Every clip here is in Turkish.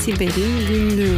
Siber'in Günlüğü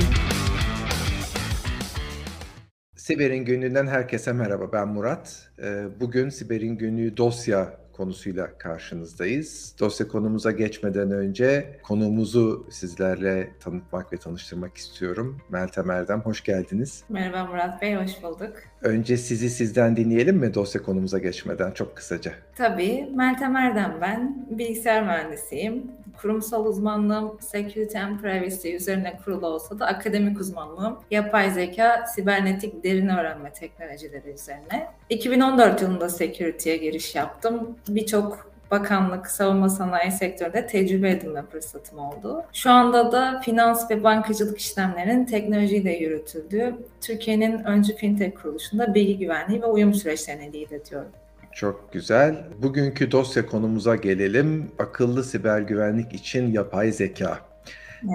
Siber'in Günlüğü'nden herkese merhaba. Ben Murat. Ee, bugün Siber'in Günlüğü dosya konusuyla karşınızdayız. Dosya konumuza geçmeden önce konuğumuzu sizlerle tanıtmak ve tanıştırmak istiyorum. Meltem Erdem, hoş geldiniz. Merhaba Murat Bey, hoş bulduk. Önce sizi sizden dinleyelim mi dosya konumuza geçmeden çok kısaca? Tabii, Meltem Erdem ben. Bilgisayar mühendisiyim. Kurumsal uzmanlığım Security and Privacy üzerine kurulu olsa da akademik uzmanlığım yapay zeka, sibernetik derin öğrenme teknolojileri üzerine. 2014 yılında security'ye giriş yaptım. Birçok bakanlık, savunma sanayi sektöründe tecrübe edinme fırsatım oldu. Şu anda da finans ve bankacılık işlemlerinin teknolojiyle yürütüldüğü Türkiye'nin öncü fintech kuruluşunda bilgi güvenliği ve uyum süreçlerini lead ediyorum. Çok güzel. Bugünkü dosya konumuza gelelim. Akıllı siber güvenlik için yapay zeka.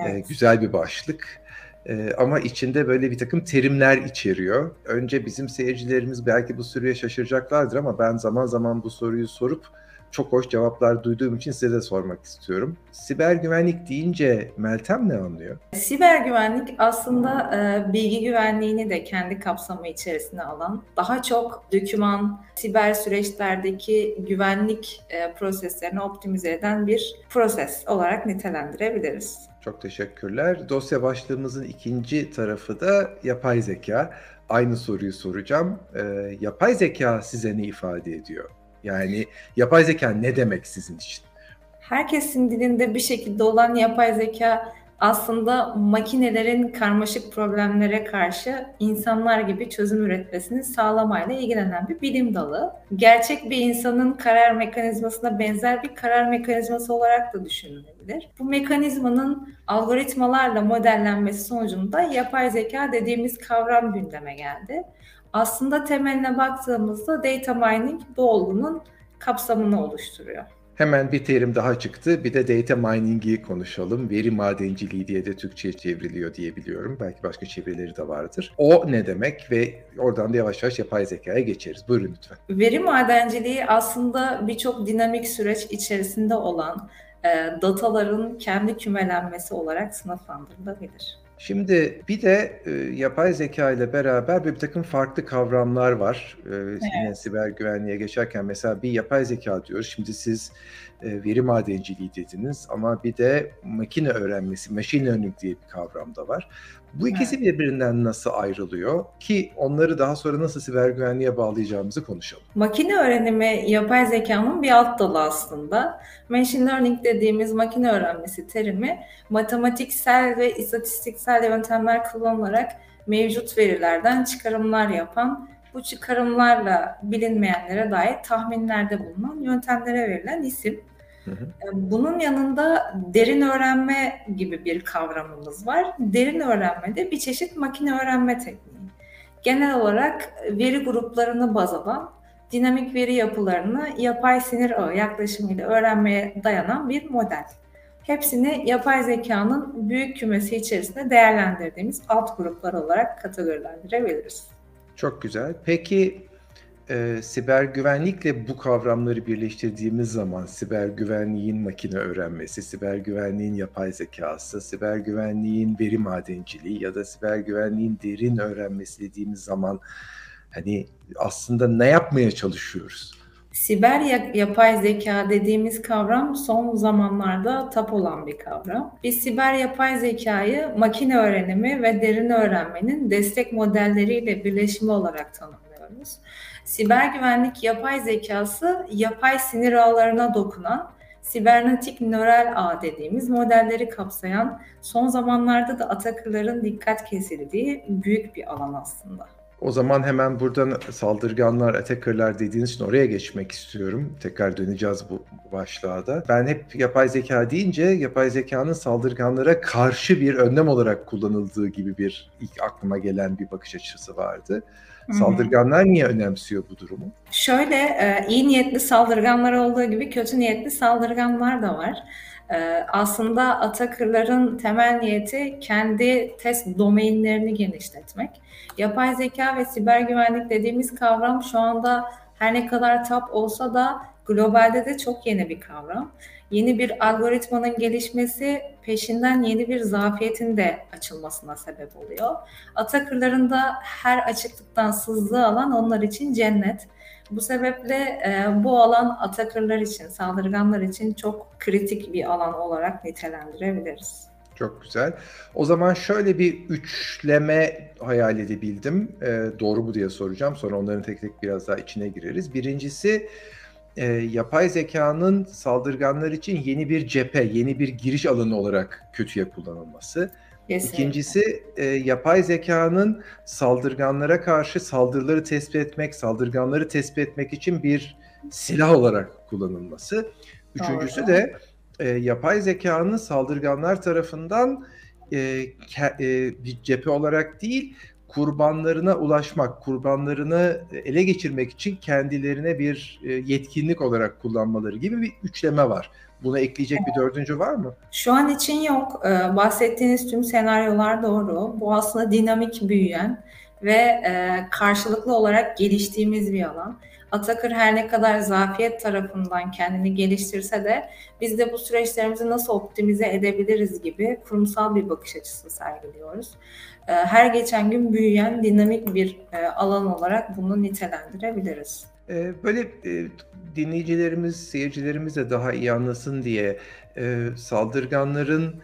Evet. Ee, güzel bir başlık. Ee, ama içinde böyle bir takım terimler içeriyor. Önce bizim seyircilerimiz belki bu soruya şaşıracaklardır ama ben zaman zaman bu soruyu sorup çok hoş cevaplar duyduğum için size de sormak istiyorum. Siber güvenlik deyince Meltem ne anlıyor? Siber güvenlik aslında e, bilgi güvenliğini de kendi kapsamı içerisine alan, daha çok döküman, siber süreçlerdeki güvenlik e, proseslerini optimize eden bir proses olarak nitelendirebiliriz. Çok teşekkürler. Dosya başlığımızın ikinci tarafı da yapay zeka. Aynı soruyu soracağım. E, yapay zeka size ne ifade ediyor? Yani yapay zeka ne demek sizin için? Herkesin dilinde bir şekilde olan yapay zeka aslında makinelerin karmaşık problemlere karşı insanlar gibi çözüm üretmesini sağlamayla ilgilenen bir bilim dalı. Gerçek bir insanın karar mekanizmasına benzer bir karar mekanizması olarak da düşünülebilir. Bu mekanizmanın algoritmalarla modellenmesi sonucunda yapay zeka dediğimiz kavram gündeme geldi. Aslında temeline baktığımızda data mining bu olgunun kapsamını oluşturuyor. Hemen bir terim daha çıktı. Bir de data mining'i konuşalım. Veri madenciliği diye de Türkçe'ye çevriliyor diye biliyorum. Belki başka çevirileri de vardır. O ne demek ve oradan da yavaş yavaş yapay zekaya geçeriz. Buyurun lütfen. Veri madenciliği aslında birçok dinamik süreç içerisinde olan e, dataların kendi kümelenmesi olarak sınıflandırılabilir. Şimdi bir de e, yapay zeka ile beraber bir takım farklı kavramlar var. E, evet. Yine siber güvenliğe geçerken mesela bir yapay zeka diyoruz. Şimdi siz e, veri madenciliği dediniz ama bir de makine öğrenmesi, machine learning diye bir kavram da var. Bu ikisi birbirinden nasıl ayrılıyor ki onları daha sonra nasıl siber güvenliğe bağlayacağımızı konuşalım. Makine öğrenimi yapay zekanın bir alt dalı aslında. Machine learning dediğimiz makine öğrenmesi terimi matematiksel ve istatistiksel yöntemler kullanılarak mevcut verilerden çıkarımlar yapan bu çıkarımlarla bilinmeyenlere dair tahminlerde bulunan yöntemlere verilen isim. Bunun yanında derin öğrenme gibi bir kavramımız var. Derin öğrenme de bir çeşit makine öğrenme tekniği. Genel olarak veri gruplarını baz alan, dinamik veri yapılarını yapay sinir ağı yaklaşımıyla öğrenmeye dayanan bir model. Hepsini yapay zekanın büyük kümesi içerisinde değerlendirdiğimiz alt gruplar olarak kategorilendirebiliriz. Çok güzel. Peki e, siber güvenlikle bu kavramları birleştirdiğimiz zaman siber güvenliğin makine öğrenmesi, siber güvenliğin yapay zekası, siber güvenliğin veri madenciliği ya da siber güvenliğin derin öğrenmesi dediğimiz zaman hani aslında ne yapmaya çalışıyoruz? Siber yapay zeka dediğimiz kavram son zamanlarda tap olan bir kavram. Biz siber yapay zekayı makine öğrenimi ve derin öğrenmenin destek modelleriyle birleşimi olarak tanımlıyoruz. Siber güvenlik yapay zekası yapay sinir ağlarına dokunan sibernetik nöral ağ dediğimiz modelleri kapsayan son zamanlarda da atakırların dikkat kesildiği büyük bir alan aslında. O zaman hemen buradan saldırganlar, attacker'lar dediğiniz için oraya geçmek istiyorum. Tekrar döneceğiz bu başlığa da. Ben hep yapay zeka deyince yapay zekanın saldırganlara karşı bir önlem olarak kullanıldığı gibi bir ilk aklıma gelen bir bakış açısı vardı. Saldırganlar niye önemsiyor bu durumu? Şöyle e, iyi niyetli saldırganlar olduğu gibi kötü niyetli saldırganlar da var. E, aslında Atakırların temel niyeti kendi test domainlerini genişletmek. Yapay zeka ve siber güvenlik dediğimiz kavram şu anda her ne kadar tap olsa da globalde de çok yeni bir kavram. Yeni bir algoritmanın gelişmesi peşinden yeni bir zafiyetin de açılmasına sebep oluyor. Atakırların da her açıklıktan sızdığı alan onlar için cennet. Bu sebeple e, bu alan atakırlar için, saldırganlar için çok kritik bir alan olarak nitelendirebiliriz. Çok güzel. O zaman şöyle bir üçleme hayal edebildim. E, doğru mu diye soracağım. Sonra onların tek tek biraz daha içine gireriz. Birincisi e, yapay zekanın saldırganlar için yeni bir cephe, yeni bir giriş alanı olarak kötüye kullanılması. Kesinlikle. İkincisi e, yapay zekanın saldırganlara karşı saldırıları tespit etmek, saldırganları tespit etmek için bir silah olarak kullanılması. Üçüncüsü Doğru. de e, yapay zekanın saldırganlar tarafından e, ke, e, bir cephe olarak değil, kurbanlarına ulaşmak, kurbanlarını ele geçirmek için kendilerine bir e, yetkinlik olarak kullanmaları gibi bir üçleme var. Buna ekleyecek bir dördüncü var mı? Şu an için yok. Ee, bahsettiğiniz tüm senaryolar doğru. Bu aslında dinamik büyüyen ve e, karşılıklı olarak geliştiğimiz bir alan. Atakır her ne kadar zafiyet tarafından kendini geliştirse de biz de bu süreçlerimizi nasıl optimize edebiliriz gibi kurumsal bir bakış açısı sergiliyoruz. Ee, her geçen gün büyüyen dinamik bir e, alan olarak bunu nitelendirebiliriz. Ee, böyle e, dinleyicilerimiz, seyircilerimiz de daha iyi anlasın diye e, saldırganların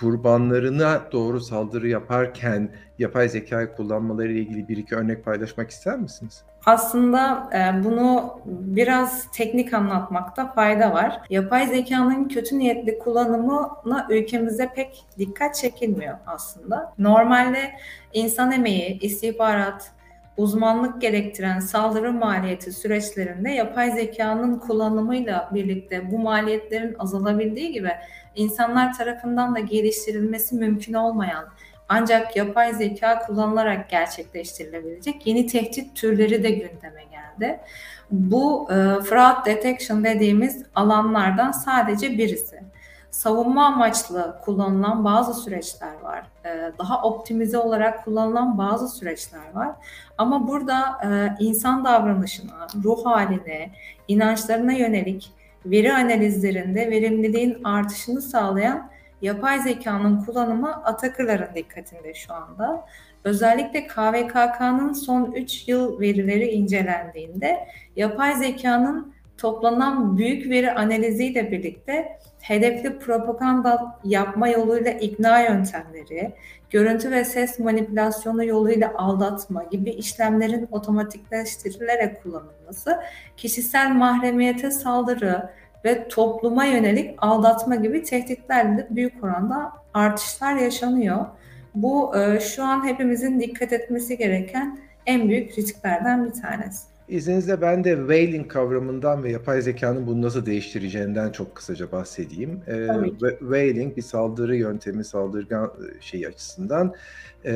kurbanlarına doğru saldırı yaparken yapay zekayı kullanmaları ile ilgili bir iki örnek paylaşmak ister misiniz? Aslında e, bunu biraz teknik anlatmakta fayda var. Yapay zekanın kötü niyetli kullanımına ülkemizde pek dikkat çekilmiyor aslında. Normalde insan emeği, istihbarat, uzmanlık gerektiren saldırı maliyeti süreçlerinde yapay zekanın kullanımıyla birlikte bu maliyetlerin azalabildiği gibi insanlar tarafından da geliştirilmesi mümkün olmayan ancak yapay zeka kullanılarak gerçekleştirilebilecek yeni tehdit türleri de gündeme geldi. Bu e, fraud detection dediğimiz alanlardan sadece birisi. Savunma amaçlı kullanılan bazı süreçler var. E, daha optimize olarak kullanılan bazı süreçler var. Ama burada e, insan davranışına, ruh haline, inançlarına yönelik veri analizlerinde verimliliğin artışını sağlayan yapay zekanın kullanımı Atakırların dikkatinde şu anda. Özellikle KVKK'nın son 3 yıl verileri incelendiğinde yapay zekanın toplanan büyük veri analiziyle birlikte hedefli propaganda yapma yoluyla ikna yöntemleri, görüntü ve ses manipülasyonu yoluyla aldatma gibi işlemlerin otomatikleştirilerek kullanılması, kişisel mahremiyete saldırı, ve topluma yönelik aldatma gibi tehditlerle de büyük oranda artışlar yaşanıyor. Bu e, şu an hepimizin dikkat etmesi gereken en büyük risklerden bir tanesi. İzninizle ben de whaling kavramından ve yapay zekanın bunu nasıl değiştireceğinden çok kısaca bahsedeyim. Ee, whaling bir saldırı yöntemi, saldırgan şey açısından e,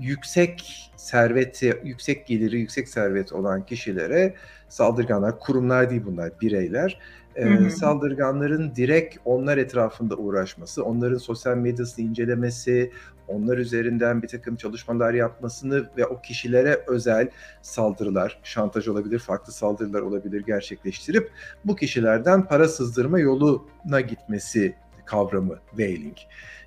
yüksek serveti, yüksek geliri, yüksek servet olan kişilere saldırganlar, kurumlar değil bunlar, bireyler e, saldırganların direkt onlar etrafında uğraşması, onların sosyal medyasını incelemesi, onlar üzerinden bir takım çalışmalar yapmasını ve o kişilere özel saldırılar, şantaj olabilir, farklı saldırılar olabilir gerçekleştirip bu kişilerden para sızdırma yoluna gitmesi kavramı whaling.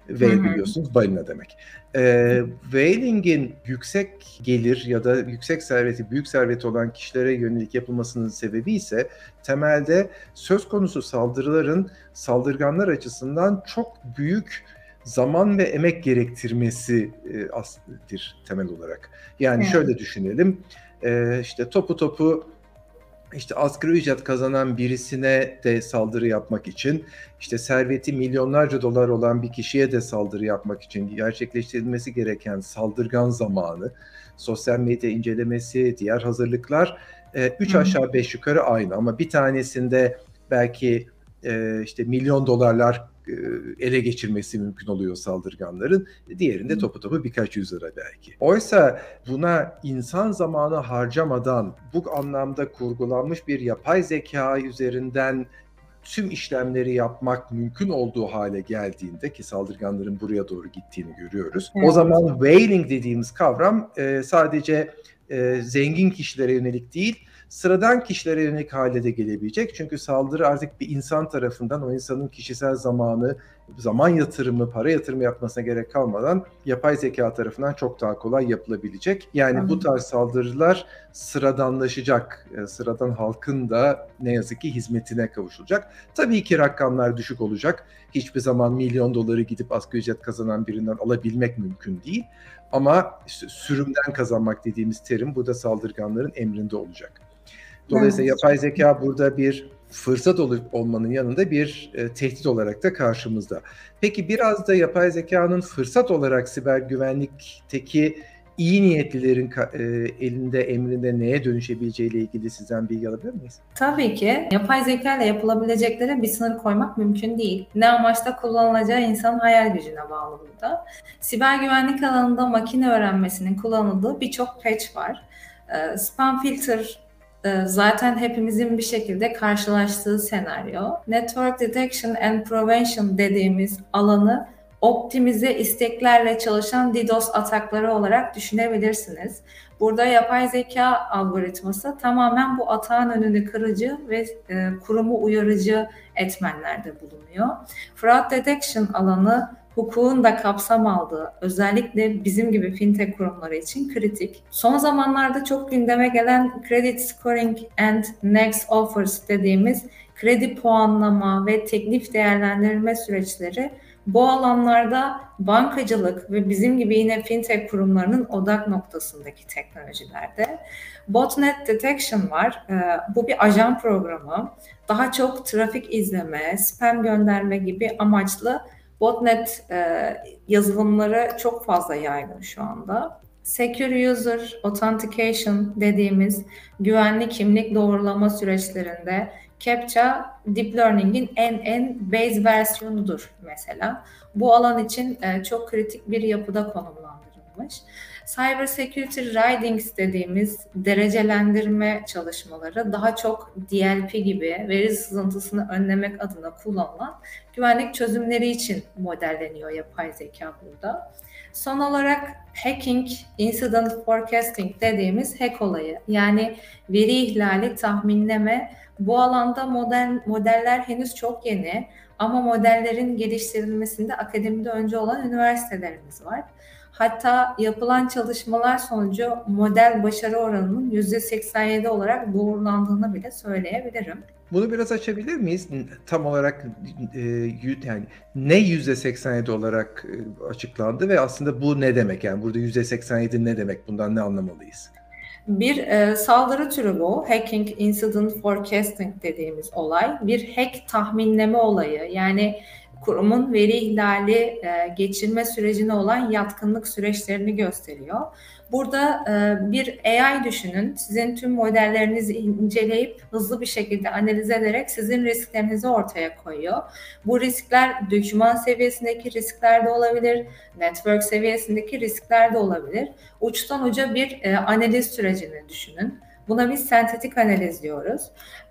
Whale biliyorsunuz balina demek. E, whaling'in yüksek gelir ya da yüksek serveti, büyük serveti olan kişilere yönelik yapılmasının sebebi ise temelde söz konusu saldırıların saldırganlar açısından çok büyük zaman ve emek gerektirmesi e, aslıdır temel olarak. Yani evet. şöyle düşünelim, e, işte topu topu işte asgari ücret kazanan birisine de saldırı yapmak için, işte serveti milyonlarca dolar olan bir kişiye de saldırı yapmak için gerçekleştirilmesi gereken saldırgan zamanı, sosyal medya incelemesi, diğer hazırlıklar 3 e, aşağı 5 yukarı aynı. Ama bir tanesinde belki e, işte milyon dolarlar ele geçirmesi mümkün oluyor saldırganların. Diğerinde topu topu birkaç yüz lira belki. Oysa buna insan zamanı harcamadan bu anlamda kurgulanmış bir yapay zeka üzerinden tüm işlemleri yapmak mümkün olduğu hale geldiğinde ki saldırganların buraya doğru gittiğini görüyoruz. Evet. O zaman whaling dediğimiz kavram e, sadece e, zengin kişilere yönelik değil, sıradan kişilere yönelik hale de gelebilecek. Çünkü saldırı artık bir insan tarafından o insanın kişisel zamanı, zaman yatırımı, para yatırımı yapmasına gerek kalmadan yapay zeka tarafından çok daha kolay yapılabilecek. Yani bu tarz saldırılar sıradanlaşacak. E, sıradan halkın da ne yazık ki hizmetine kavuşulacak. Tabii ki rakamlar düşük olacak. Hiçbir zaman milyon doları gidip asgari ücret kazanan birinden alabilmek mümkün değil. Ama işte sürümden kazanmak dediğimiz terim burada saldırganların emrinde olacak. Dolayısıyla yapay zeka burada bir fırsat olup olmanın yanında bir e, tehdit olarak da karşımızda. Peki biraz da yapay zekanın fırsat olarak siber güvenlikteki iyi niyetlilerin e, elinde, emrinde neye dönüşebileceğiyle ilgili sizden bilgi alabilir miyiz? Tabii ki. Yapay zeka ile yapılabileceklere bir sınır koymak mümkün değil. Ne amaçta kullanılacağı insanın hayal gücüne bağlı burada. Siber güvenlik alanında makine öğrenmesinin kullanıldığı birçok patch var. E, spam filter e, zaten hepimizin bir şekilde karşılaştığı senaryo. Network Detection and Prevention dediğimiz alanı optimize isteklerle çalışan DDoS atakları olarak düşünebilirsiniz. Burada yapay zeka algoritması tamamen bu atağın önünü kırıcı ve e, kurumu uyarıcı etmenlerde bulunuyor. Fraud Detection alanı hukukun da kapsam aldığı özellikle bizim gibi fintech kurumları için kritik. Son zamanlarda çok gündeme gelen Credit Scoring and Next Offers dediğimiz kredi puanlama ve teklif değerlendirme süreçleri bu alanlarda bankacılık ve bizim gibi yine fintech kurumlarının odak noktasındaki teknolojilerde botnet detection var. Ee, bu bir ajan programı. Daha çok trafik izleme, spam gönderme gibi amaçlı botnet e, yazılımları çok fazla yaygın şu anda. Secure User Authentication dediğimiz güvenli kimlik doğrulama süreçlerinde CAPTCHA Deep Learning'in en en base versiyonudur mesela. Bu alan için e, çok kritik bir yapıda konumlandırılmış. Cyber Security Ridings dediğimiz derecelendirme çalışmaları daha çok DLP gibi veri sızıntısını önlemek adına kullanılan güvenlik çözümleri için modelleniyor yapay zeka burada. Son olarak hacking, incident forecasting dediğimiz hack olayı. Yani veri ihlali tahminleme bu alanda model modeller henüz çok yeni ama modellerin geliştirilmesinde akademide önce olan üniversitelerimiz var. Hatta yapılan çalışmalar sonucu model başarı oranının %87 olarak doğrulandığını bile söyleyebilirim. Bunu biraz açabilir miyiz? Tam olarak e, yani ne %87 olarak e, açıklandı ve aslında bu ne demek? Yani burada %87 ne demek? Bundan ne anlamalıyız? Bir e, saldırı türü bu. Hacking Incident Forecasting dediğimiz olay. Bir hack tahminleme olayı. Yani kurumun veri ihlali e, geçirme sürecine olan yatkınlık süreçlerini gösteriyor. Burada e, bir AI düşünün. Sizin tüm modellerinizi inceleyip hızlı bir şekilde analiz ederek sizin risklerinizi ortaya koyuyor. Bu riskler doküman seviyesindeki riskler de olabilir, network seviyesindeki riskler de olabilir. Uçtan uca bir e, analiz sürecini düşünün. Buna biz sentetik analiz diyoruz.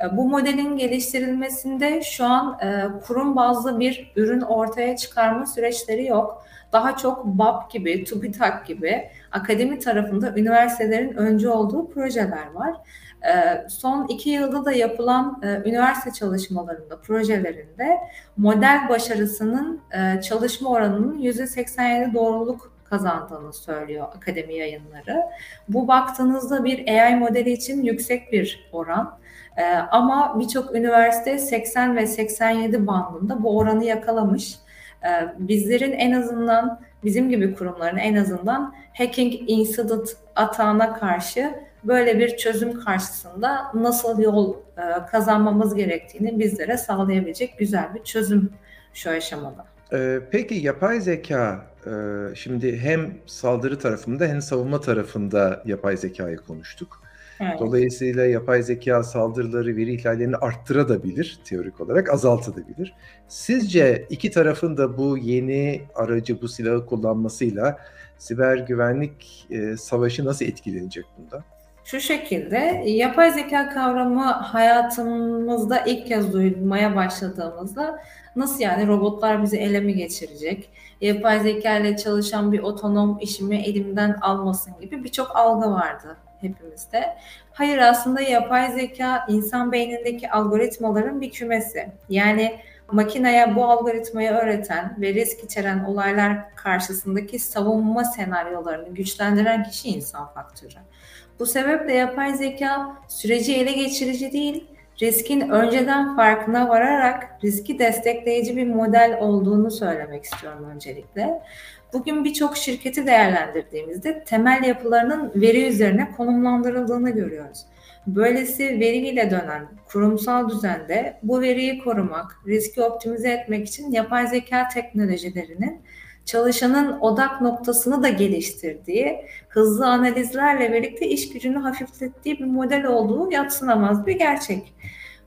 E, bu modelin geliştirilmesinde şu an kurum bazlı bir ürün ortaya çıkarma süreçleri yok daha çok BAP gibi, TÜBİTAK gibi akademi tarafında üniversitelerin öncü olduğu projeler var. Ee, son iki yılda da yapılan e, üniversite çalışmalarında, projelerinde model başarısının e, çalışma oranının %87 doğruluk kazandığını söylüyor akademi yayınları. Bu baktığınızda bir AI modeli için yüksek bir oran. Ee, ama birçok üniversite 80 ve 87 bandında bu oranı yakalamış. Ee, bizlerin en azından bizim gibi kurumların en azından hacking incident atağına karşı böyle bir çözüm karşısında nasıl yol e, kazanmamız gerektiğini bizlere sağlayabilecek güzel bir çözüm şu aşamada. Ee, peki yapay zeka e, şimdi hem saldırı tarafında hem savunma tarafında yapay zekayı konuştuk. Evet. Dolayısıyla yapay zeka saldırıları, veri ihlallerini arttırabilir teorik olarak, azaltabilir. Sizce iki tarafın da bu yeni aracı, bu silahı kullanmasıyla siber güvenlik e, savaşı nasıl etkilenecek bunda? Şu şekilde, yapay zeka kavramı hayatımızda ilk kez duyulmaya başladığımızda nasıl yani robotlar bizi ele mi geçirecek? Yapay zeka ile çalışan bir otonom işimi elimden almasın gibi birçok algı vardı hepimizde. Hayır aslında yapay zeka insan beynindeki algoritmaların bir kümesi. Yani makineye bu algoritmayı öğreten ve risk içeren olaylar karşısındaki savunma senaryolarını güçlendiren kişi insan faktörü. Bu sebeple yapay zeka süreci ele geçirici değil, riskin önceden farkına vararak riski destekleyici bir model olduğunu söylemek istiyorum öncelikle. Bugün birçok şirketi değerlendirdiğimizde temel yapılarının veri üzerine konumlandırıldığını görüyoruz. Böylesi veriyle dönen kurumsal düzende bu veriyi korumak, riski optimize etmek için yapay zeka teknolojilerinin çalışanın odak noktasını da geliştirdiği, hızlı analizlerle birlikte iş gücünü hafiflettiği bir model olduğu yatsınamaz bir gerçek.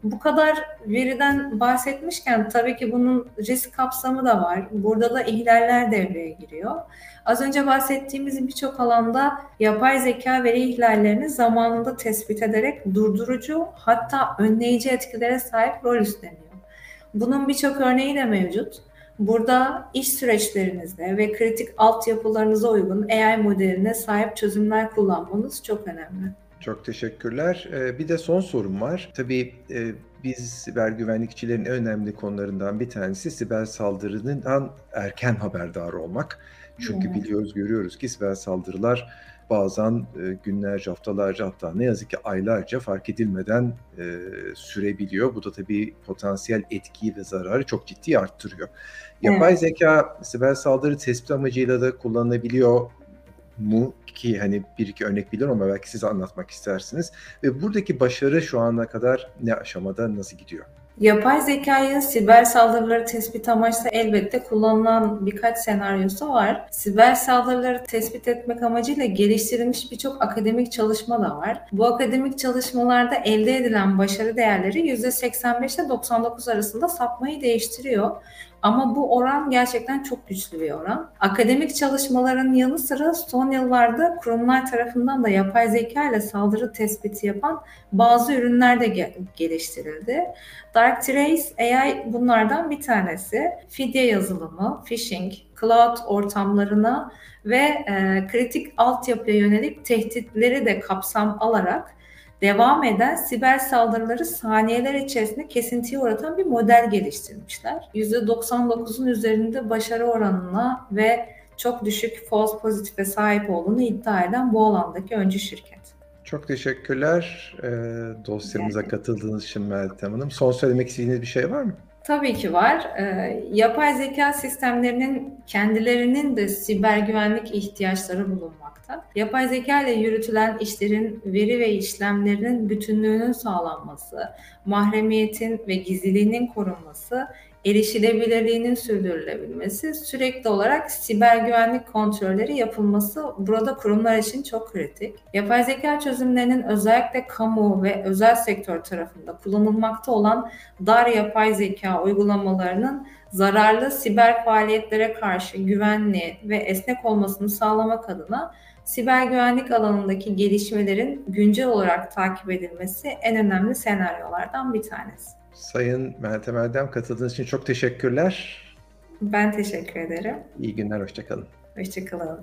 Bu kadar veriden bahsetmişken tabii ki bunun risk kapsamı da var. Burada da ihlaller devreye giriyor. Az önce bahsettiğimiz birçok alanda yapay zeka veri ihlallerini zamanında tespit ederek durdurucu hatta önleyici etkilere sahip rol üstleniyor. Bunun birçok örneği de mevcut. Burada iş süreçlerinizde ve kritik altyapılarınıza uygun AI modeline sahip çözümler kullanmanız çok önemli. Çok teşekkürler. Ee, bir de son sorum var. Tabii e, biz siber güvenlikçilerin en önemli konularından bir tanesi siber saldırından erken haberdar olmak. Çünkü evet. biliyoruz, görüyoruz ki siber saldırılar bazen e, günlerce, haftalarca hatta ne yazık ki aylarca fark edilmeden e, sürebiliyor. Bu da tabii potansiyel etkiyi ve zararı çok ciddi arttırıyor. Yapay evet. zeka siber saldırı tespit amacıyla da kullanılabiliyor mu ki hani bir iki örnek biliyorum ama belki siz anlatmak istersiniz. Ve buradaki başarı şu ana kadar ne aşamada nasıl gidiyor? Yapay zekayı siber saldırıları tespit amaçlı elbette kullanılan birkaç senaryosu var. Siber saldırıları tespit etmek amacıyla geliştirilmiş birçok akademik çalışma da var. Bu akademik çalışmalarda elde edilen başarı değerleri %85 ile 99 arasında sapmayı değiştiriyor. Ama bu oran gerçekten çok güçlü bir oran. Akademik çalışmaların yanı sıra son yıllarda kurumlar tarafından da yapay zeka ile saldırı tespiti yapan bazı ürünler de geliştirildi. Dark Trace AI bunlardan bir tanesi. Fidye yazılımı, phishing, cloud ortamlarına ve e, kritik altyapıya yönelik tehditleri de kapsam alarak devam eden siber saldırıları saniyeler içerisinde kesintiye uğratan bir model geliştirmişler. %99'un üzerinde başarı oranına ve çok düşük false pozitife sahip olduğunu iddia eden bu alandaki öncü şirket. Çok teşekkürler e, dosyamıza evet. katıldığınız için Meltem Hanım. Son söylemek istediğiniz bir şey var mı? Tabii ki var. E, yapay zeka sistemlerinin kendilerinin de siber güvenlik ihtiyaçları bulunmakta. Yapay zeka ile yürütülen işlerin veri ve işlemlerinin bütünlüğünün sağlanması, mahremiyetin ve gizliliğinin korunması erişilebilirliğinin sürdürülebilmesi, sürekli olarak siber güvenlik kontrolleri yapılması burada kurumlar için çok kritik. Yapay zeka çözümlerinin özellikle kamu ve özel sektör tarafında kullanılmakta olan dar yapay zeka uygulamalarının zararlı siber faaliyetlere karşı güvenli ve esnek olmasını sağlamak adına siber güvenlik alanındaki gelişmelerin güncel olarak takip edilmesi en önemli senaryolardan bir tanesi. Sayın Meltem Erdem katıldığınız için çok teşekkürler. Ben teşekkür ederim. İyi günler, hoşçakalın. Hoşçakalın.